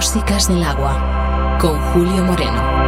Músicas del agua con Julio Moreno.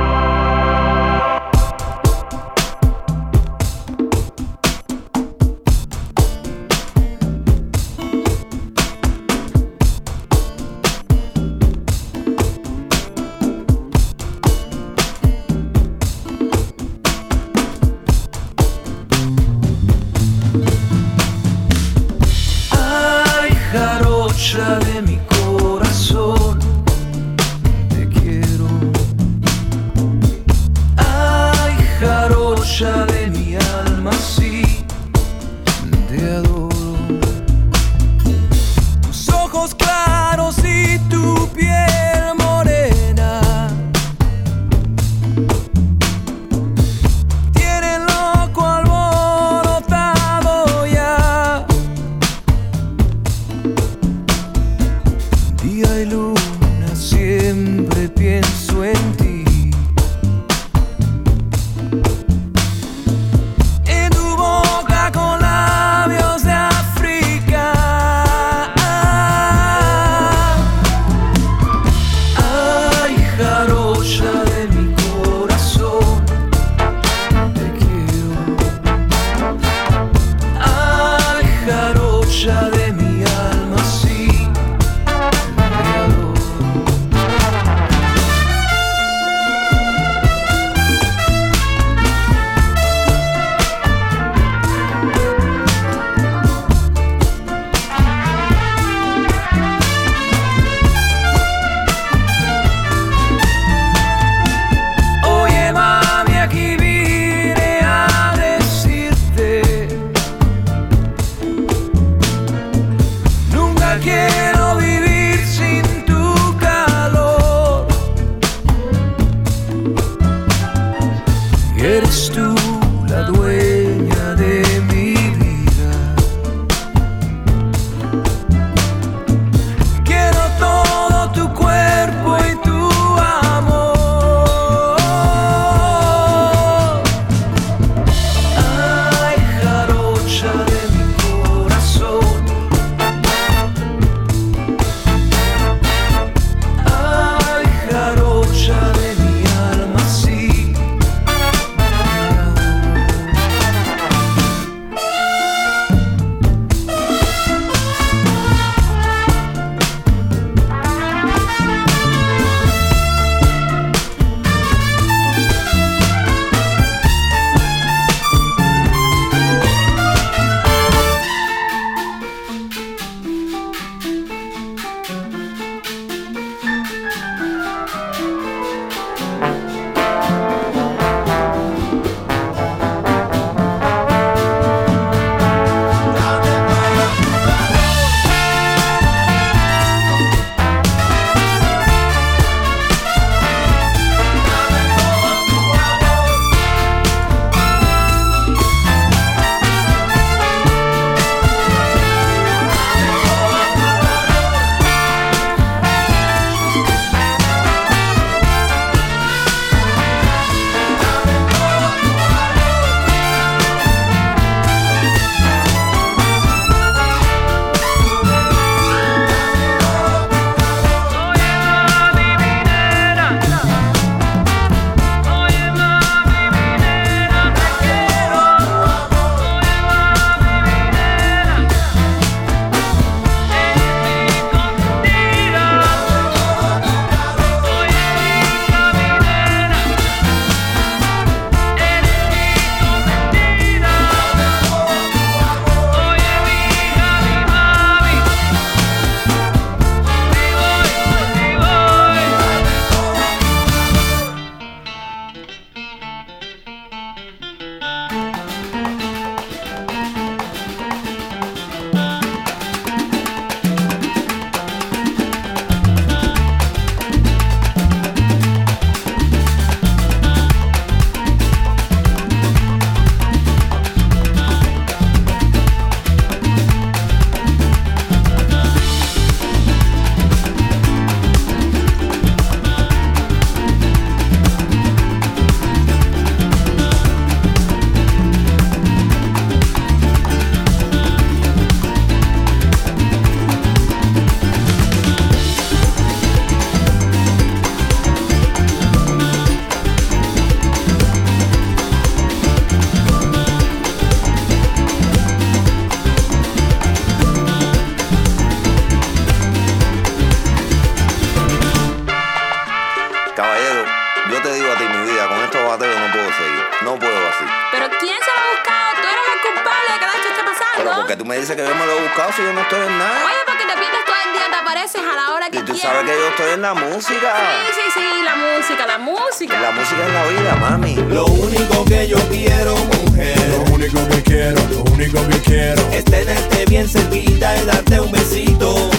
Apareces a la hora que Y tú quieras. sabes que yo estoy en la música. Sí, sí, sí, la música, la música. La música es la vida, mami. Lo único que yo quiero, mujer, Lo único que quiero, lo único que quiero es tenerte bien cerquita y darte un besito.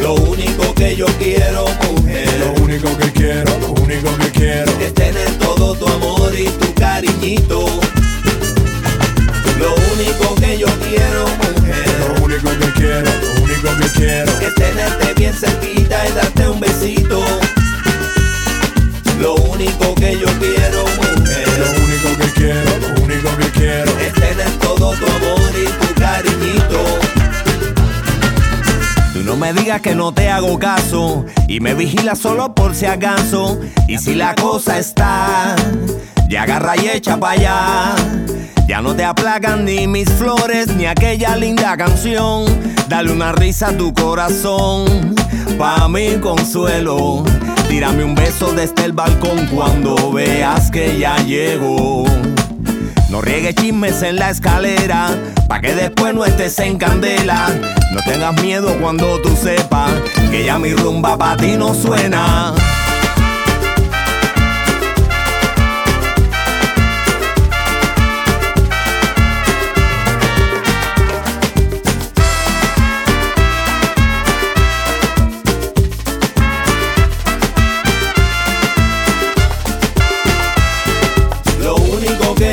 Lo único que yo quiero, Lo mujer, único que quiero, lo único que quiero es tener todo tu amor y tu cariñito. Lo único que yo quiero, mujer, Lo único que quiero, lo único que quiero es tenerte bien cerquita y darte un besito. Lo único que yo quiero, Lo mujer, único que quiero, lo único que quiero es tener todo tu amor y tu cariñito. Tú no me digas que no te hago caso y me vigilas solo por si acaso. Y si la cosa está, ya agarra y echa para allá. Ya no te aplacan ni mis flores ni aquella linda canción. Dale una risa a tu corazón, pa' mi consuelo. Tírame un beso desde el balcón cuando veas que ya llego. No riegues chismes en la escalera, pa' que después no estés en candela. No tengas miedo cuando tú sepas que ya mi rumba pa' ti no suena.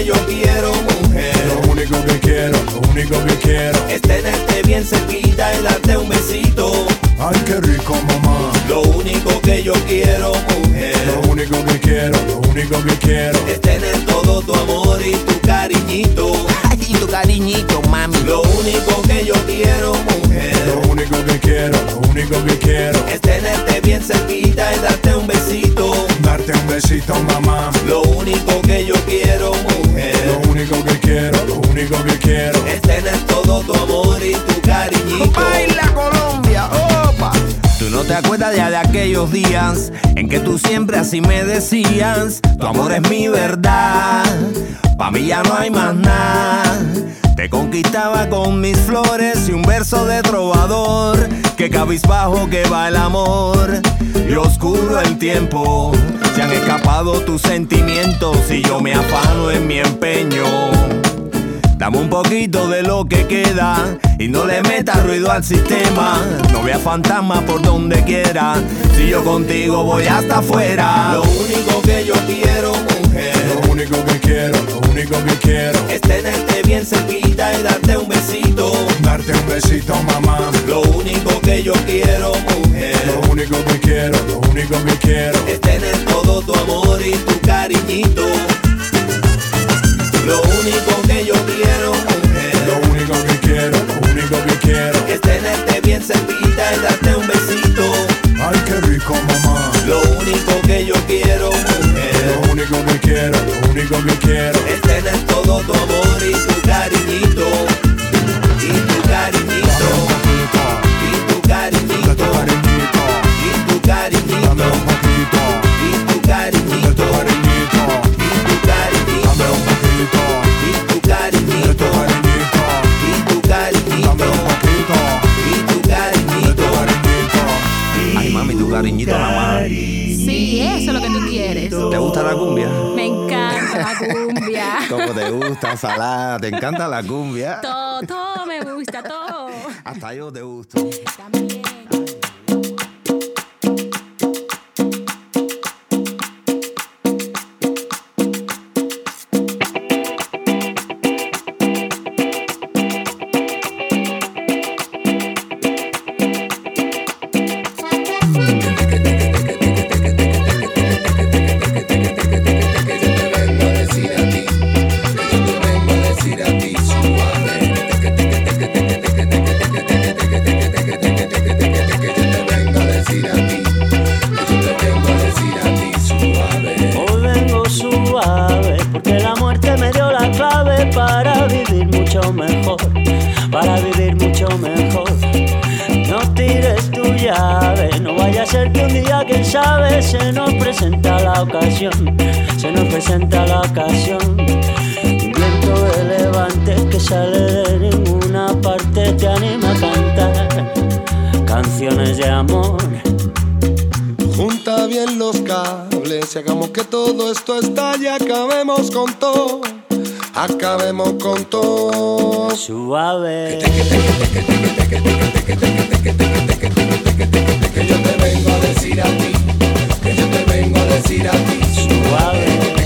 Yo quiero, mujer, Lo único que quiero, lo único que quiero es tenerte bien cerquita y darte un besito. Ay, qué rico, mamá Lo único que yo quiero, mujer, Lo único que quiero, lo único que quiero es tener todo tu amor y tu cariñito. Ay, tu cariñito, mami. Lo único que yo quiero, mujer, Lo único que quiero, lo único que quiero es tenerte bien cerquita y darte un besito. Darte un besito, mamá Lo único que yo quiero, mujer, Lo único que quiero, lo único que quiero es tener todo tu amor y tu cariñito. Baila Colombia, opa. Tú no te acuerdas ya de aquellos días en que tú siempre así me decías, tu amor es mi verdad, pa' mí ya no hay más nada. Te conquistaba con mis flores y un verso de trovador, que cabizbajo que va el amor y oscuro el tiempo. Se han escapado tus sentimientos y yo me afano en mi empeño. Dame un poquito de lo que queda y no le metas ruido al sistema. No veas fantasmas por donde quiera. Si yo contigo voy hasta afuera. Lo único que yo quiero, mujer, Lo único que quiero, lo único que quiero es tenerte bien cerquita y darte un besito. Darte un besito, mamá Lo único que yo quiero, mujer, Lo único que quiero, lo único que quiero es tener todo tu amor y tu cariñito. Lo único que yo quiero, mujer. Lo único que quiero, lo único que quiero es tenerte bien cerquita y darte un besito. Ay, qué rico, mamá Lo único que yo quiero, mujer, único que quiero, único que quiero es tener todo tu amor y tu cariñito. ¿Cómo te gusta, salada? ¿Te encanta la cumbia? todo, todo me gusta, todo. Hasta yo te gusto. También. está y acabemos con todo. Acabemos con todo. Suave. Que yo te vengo a decir a ti. Que yo te vengo a decir a ti. Suave.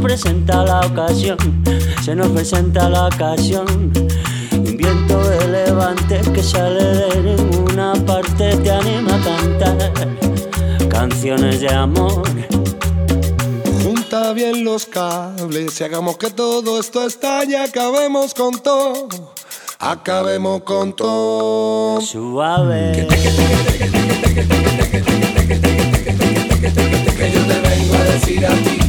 presenta la ocasión, se nos presenta la ocasión. Un viento de levante que sale de ninguna parte te anima a cantar canciones de amor. Junta bien los cables y hagamos que todo esto estalle, acabemos con todo. Acabemos con todo. Suave. Que yo te vengo a decir a ti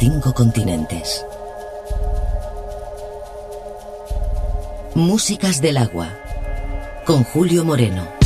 cinco continentes. Músicas del agua. Con Julio Moreno.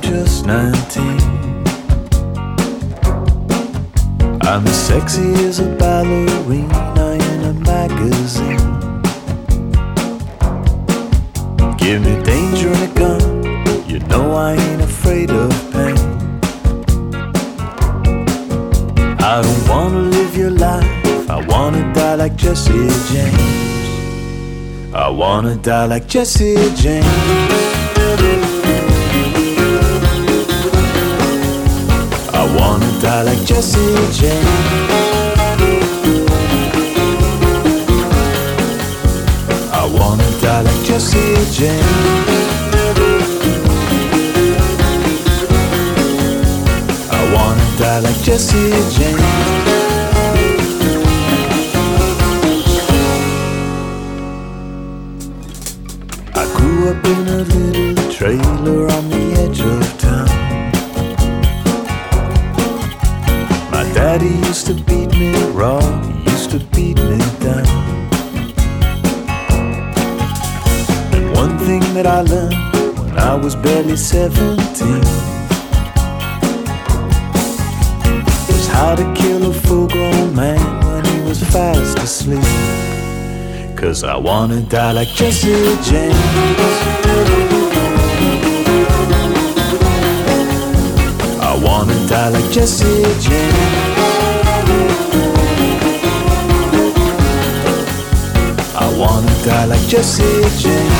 Just 19. I'm as sexy as a ballerina in a magazine. Give me danger and a gun, you know I ain't afraid of pain. I don't wanna live your life, I wanna die like Jesse James. I wanna die like Jesse James. Wanna die like Jesse James. I wanna die like Jesse James. I wanna die like Jesse James. I grew up in a little trailer on the edge of daddy used to beat me raw, used to beat me down. One thing that I learned when I was barely 17 was how to kill a full grown man when he was fast asleep. Cause I wanna die like Jesse James. I wanna die like Jesse James. I wanna die like Jesse James.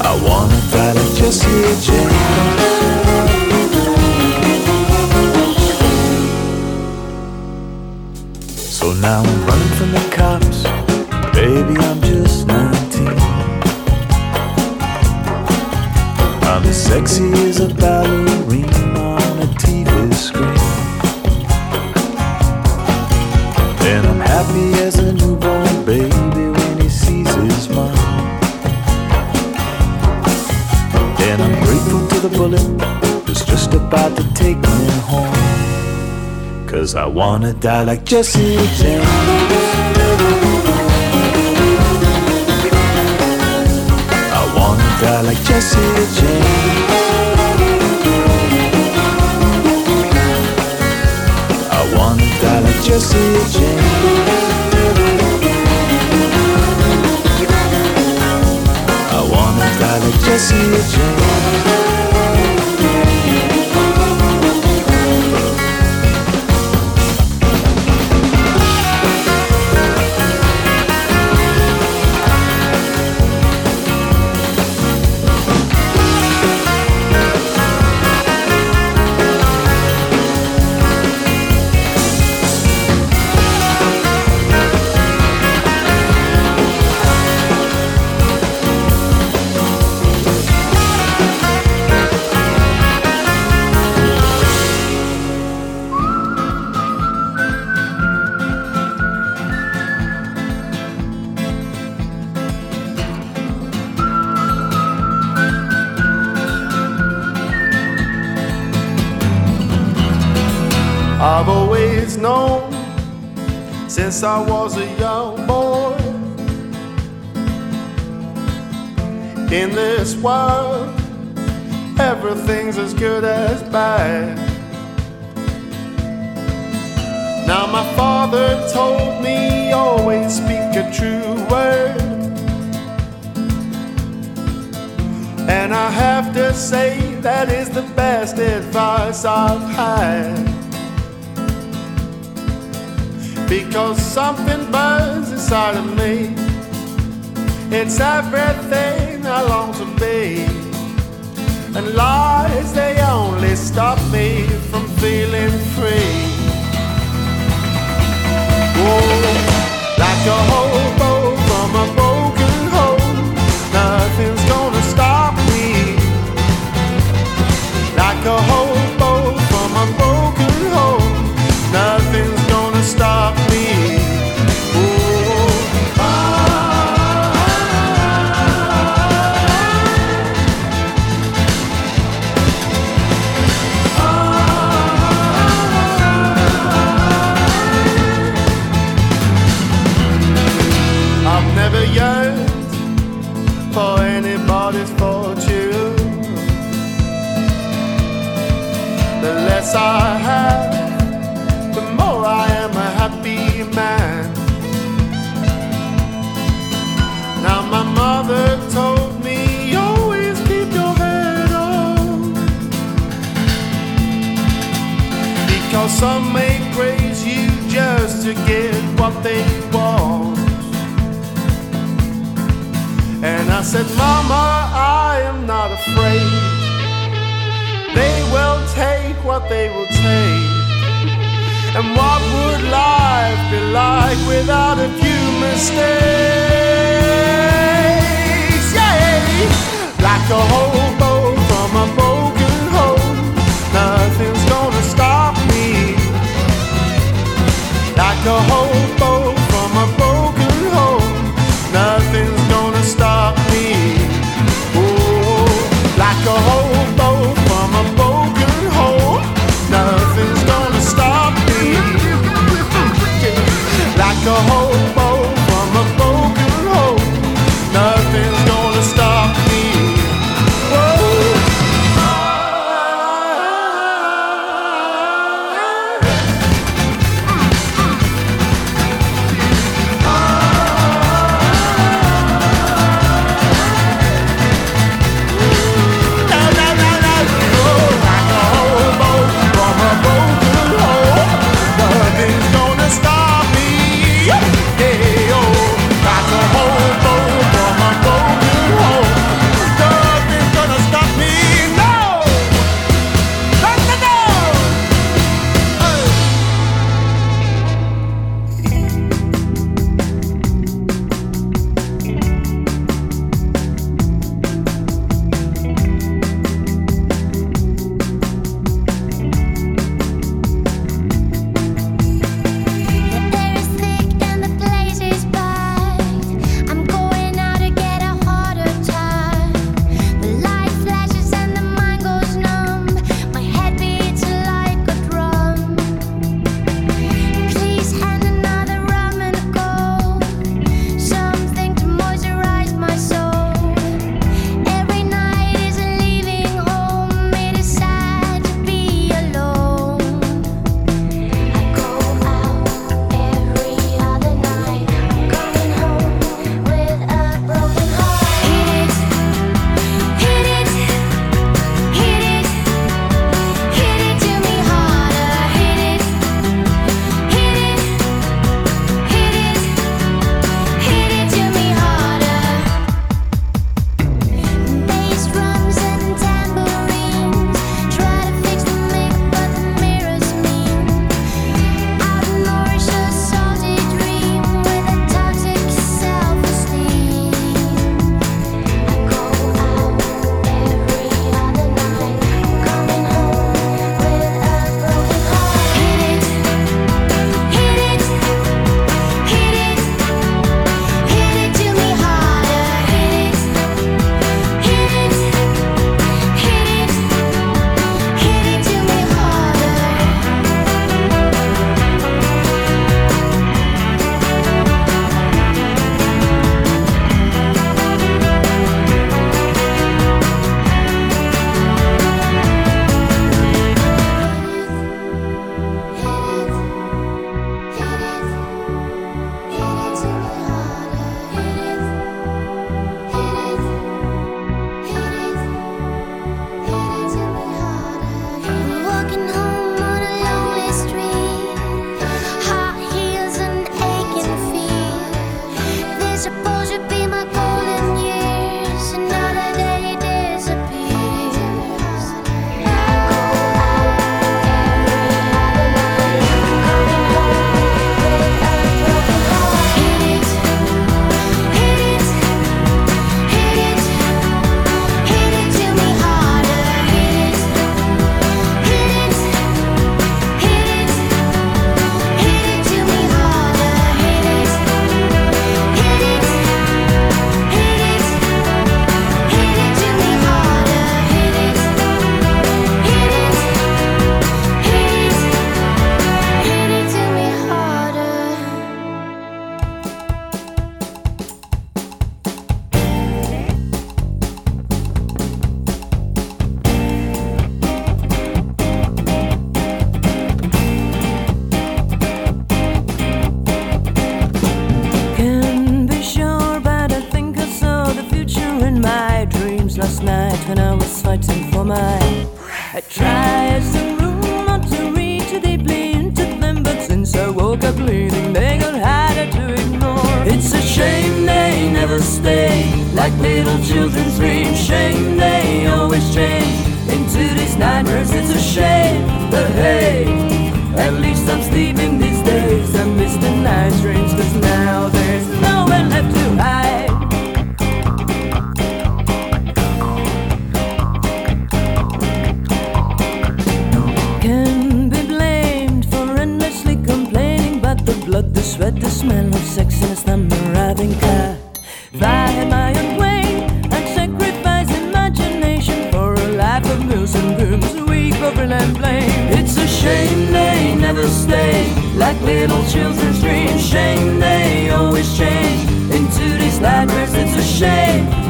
I wanna die like Jesse James. So now I'm running from the cops. Baby, I'm just 19. I'm sexy as a ballerina Cause I wanna die like Jesse James. I wanna die like Jesse James. I wanna die like Jesse James. I wanna die like Jesse James. In this world everything's as good as bad. Now my father told me always speak a true word. And I have to say that is the best advice I've had. Because something burns inside of me. It's everything I long to be. And lies, they only stop me from feeling free. Oh, like a hobo from a broken home, nothing's gonna stop me. Like a hobo I have, the more I am a happy man. Now my mother told me always keep your head on Because some may praise you just to get what they want. And I said, Mama, I am not afraid what they will take And what would life be like without a few mistakes? Yeah, like a hobo from a broken home, nothing's gonna stop me. Like a hobo go home.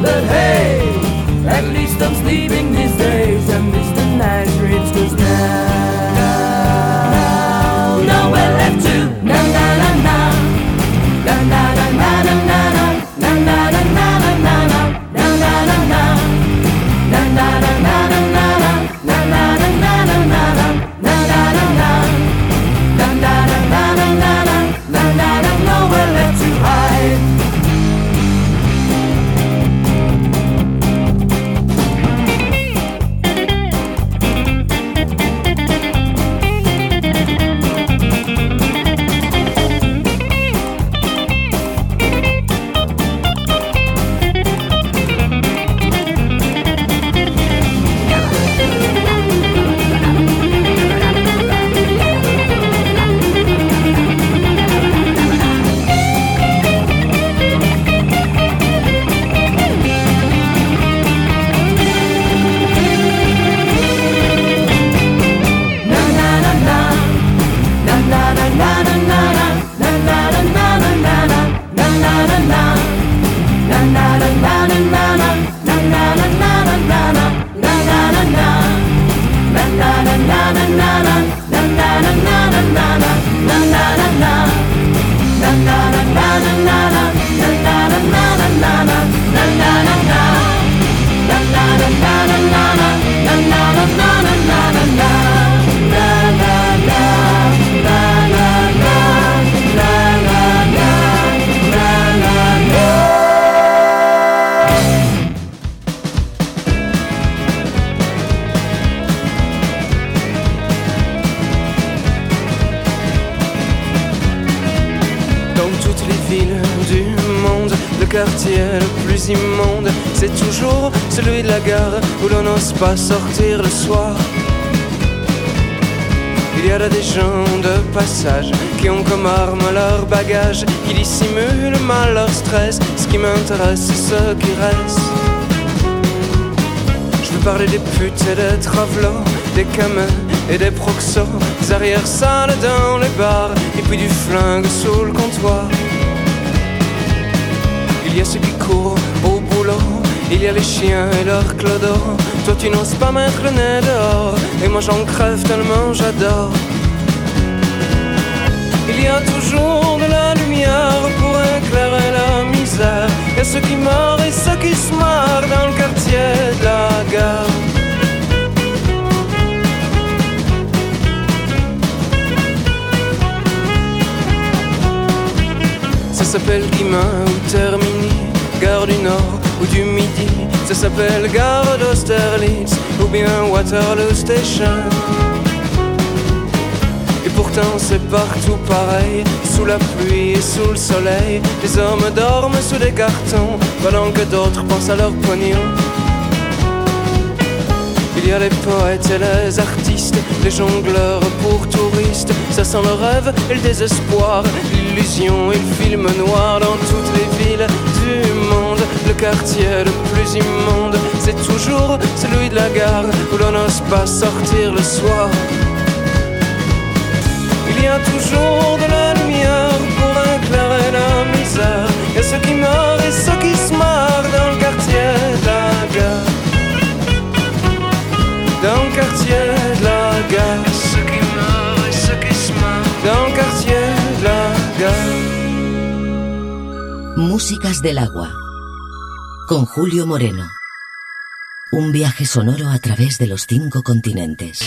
But hey, at least I'm sleeping these days. Miss the night dreams, cause now, toutes les villes du monde, le quartier le plus immonde, c'est toujours celui de la gare où l'on n'ose pas sortir le soir. Il y a là des gens de passage qui ont comme arme leur bagage, qui dissimulent mal leur stress. Ce qui m'intéresse, c'est ce qui reste. Je veux parler des putes et des travelots, des cameux et des proxos, des arrières-salles dans les bars, et puis du flingue sous le comptoir. Il y a ceux qui courent au boulot, il y a les chiens et leurs clodos. Toi tu n'oses pas mettre le nez dehors, et moi j'en crève tellement j'adore. Il y a toujours de la lumière pour éclairer la misère. Et ceux qui meurent et ceux qui se marrent dans le quartier de la gare. Ça s'appelle Guimain ou du Ou du Midi. Ça s'appelle gare d'Austerlitz ou bien Waterloo Station. Et pourtant c'est partout pareil, sous la pluie et sous le soleil. Les hommes dorment sous des cartons, pendant que d'autres pensent à leur pognon. Il y a les poètes et les artistes, les jongleurs pour touristes. Ça sent le rêve et le désespoir, l'illusion et le film noir dans toutes les villes Le quartier le plus immonde, c'est toujours celui de la gare où l'on n'ose pas sortir le soir. Il y a toujours de la lumière Del agua. Con Julio Moreno. Un viaje sonoro a través de los cinco continentes.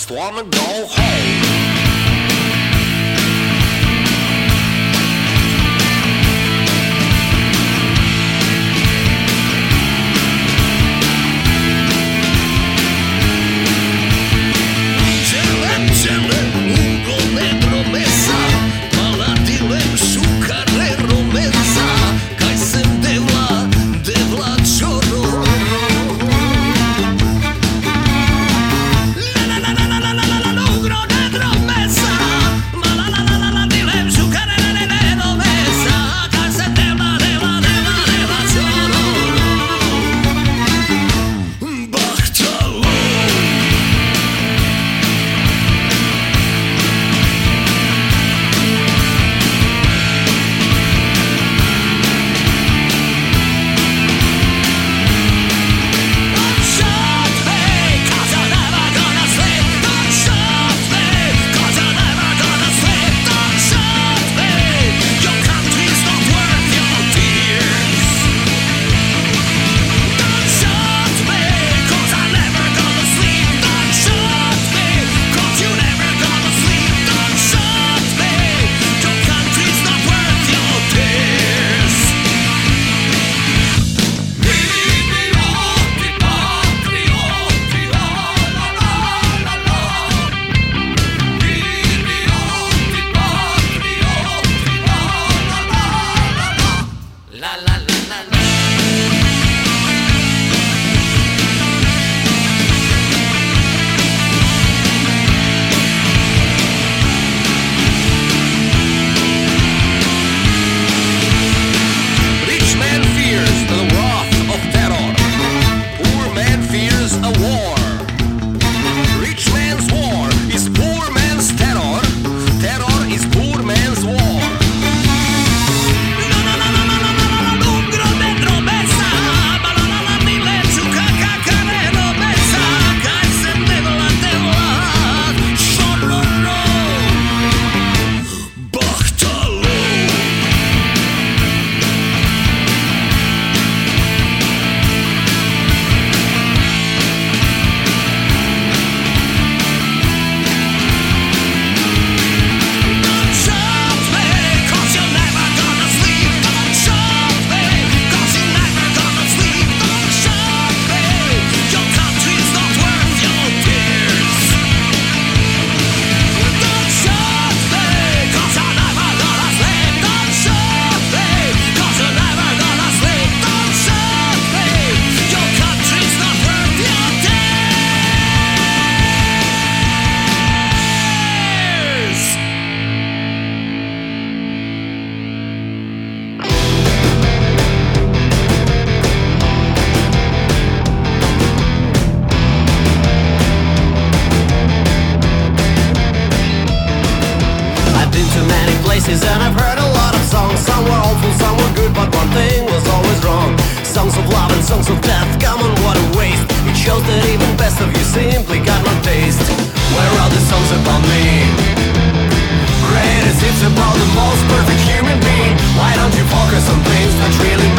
Just wanna na you perfect human being. Why don't you focus on things that really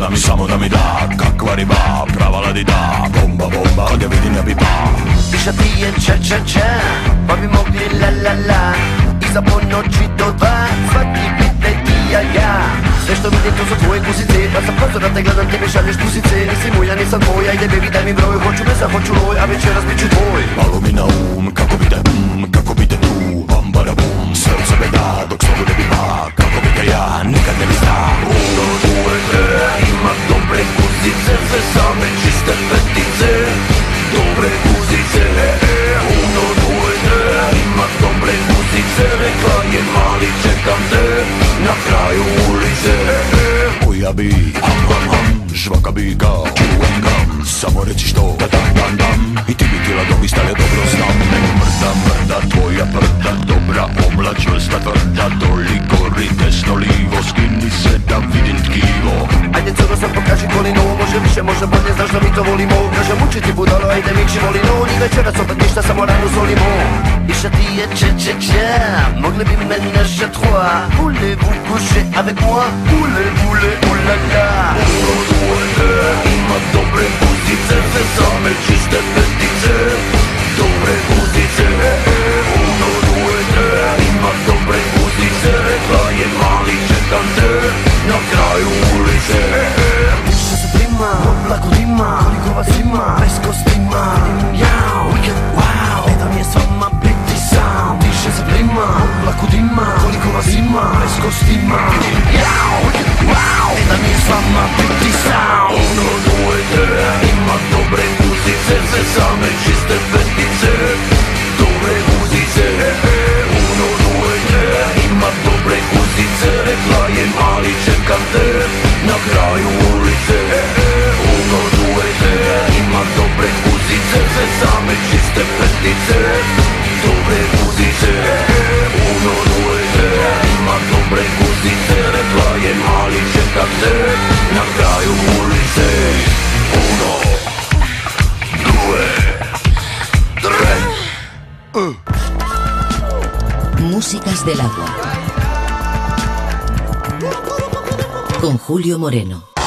da mi, samo da mi, da da Kakva riba, prava ladida Bomba, bomba, kad je vidi ne bi pa. Piša ti je ča ča ča Pa bi mogli la la la. I za ponoći do dva Svaki pitaj ti ja ja. Sve što vidim to su tvoje guzice Ja sam prozor da te gledam ti mi šalješ pusice Nisi moja, nisam tvoja Ajde baby daj mi broj Hoću mesa, hoću loj A večeras bit ću tvoj. Malo mi na um, kako bi te, mm, kako bi te tu Bambara bum, sve od sebe da Dok ne bi pa, kako te ja Nikad ne bi sta Uno, due, tre Ima dobre guzice Sve same čiste petice. Dobre guzice Uno, due, tre Ima dobre guzice Rekla je mali čekam te Na kraju ulice bi, ham, ham, ham Žvaka bi kao, čuvam gam Samo reći što, da dam, dam, dam I ti bi tila dobi stale dobro znam Nek mrda, mrda, tvoja prda Dobra omla, čvrsta, tvrda Doli, gori, desno, livo Skini se da vidim tkivo Ajde curo sam pokaži kolino Može više, može bolje, znaš da mi to volimo Kažem učiti budalo, ajde mi volino Ni večeras opet ništa, samo rano solimo Iša ti je če če če Mogli bi ménage à trois Voulez-vous coucher avec moi Voulez, voulez, tre Ima dobre guzice Sve same čiste petice. Dobre guzice Uno, due, tre Ima dobre guzice Rekla je mali čekam te Na kraju ulice Više se prima, lako dima Koliko vas ima, bez kostima. Vidim jao, weekend wow. Ne da mi je s vama biti sam. Više se prima, lako dima quasi mai scosti mai Wow, da mi fama tutti sound Uno, due, tre, ma dobre tutti se se same čiste petice Julio Moreno.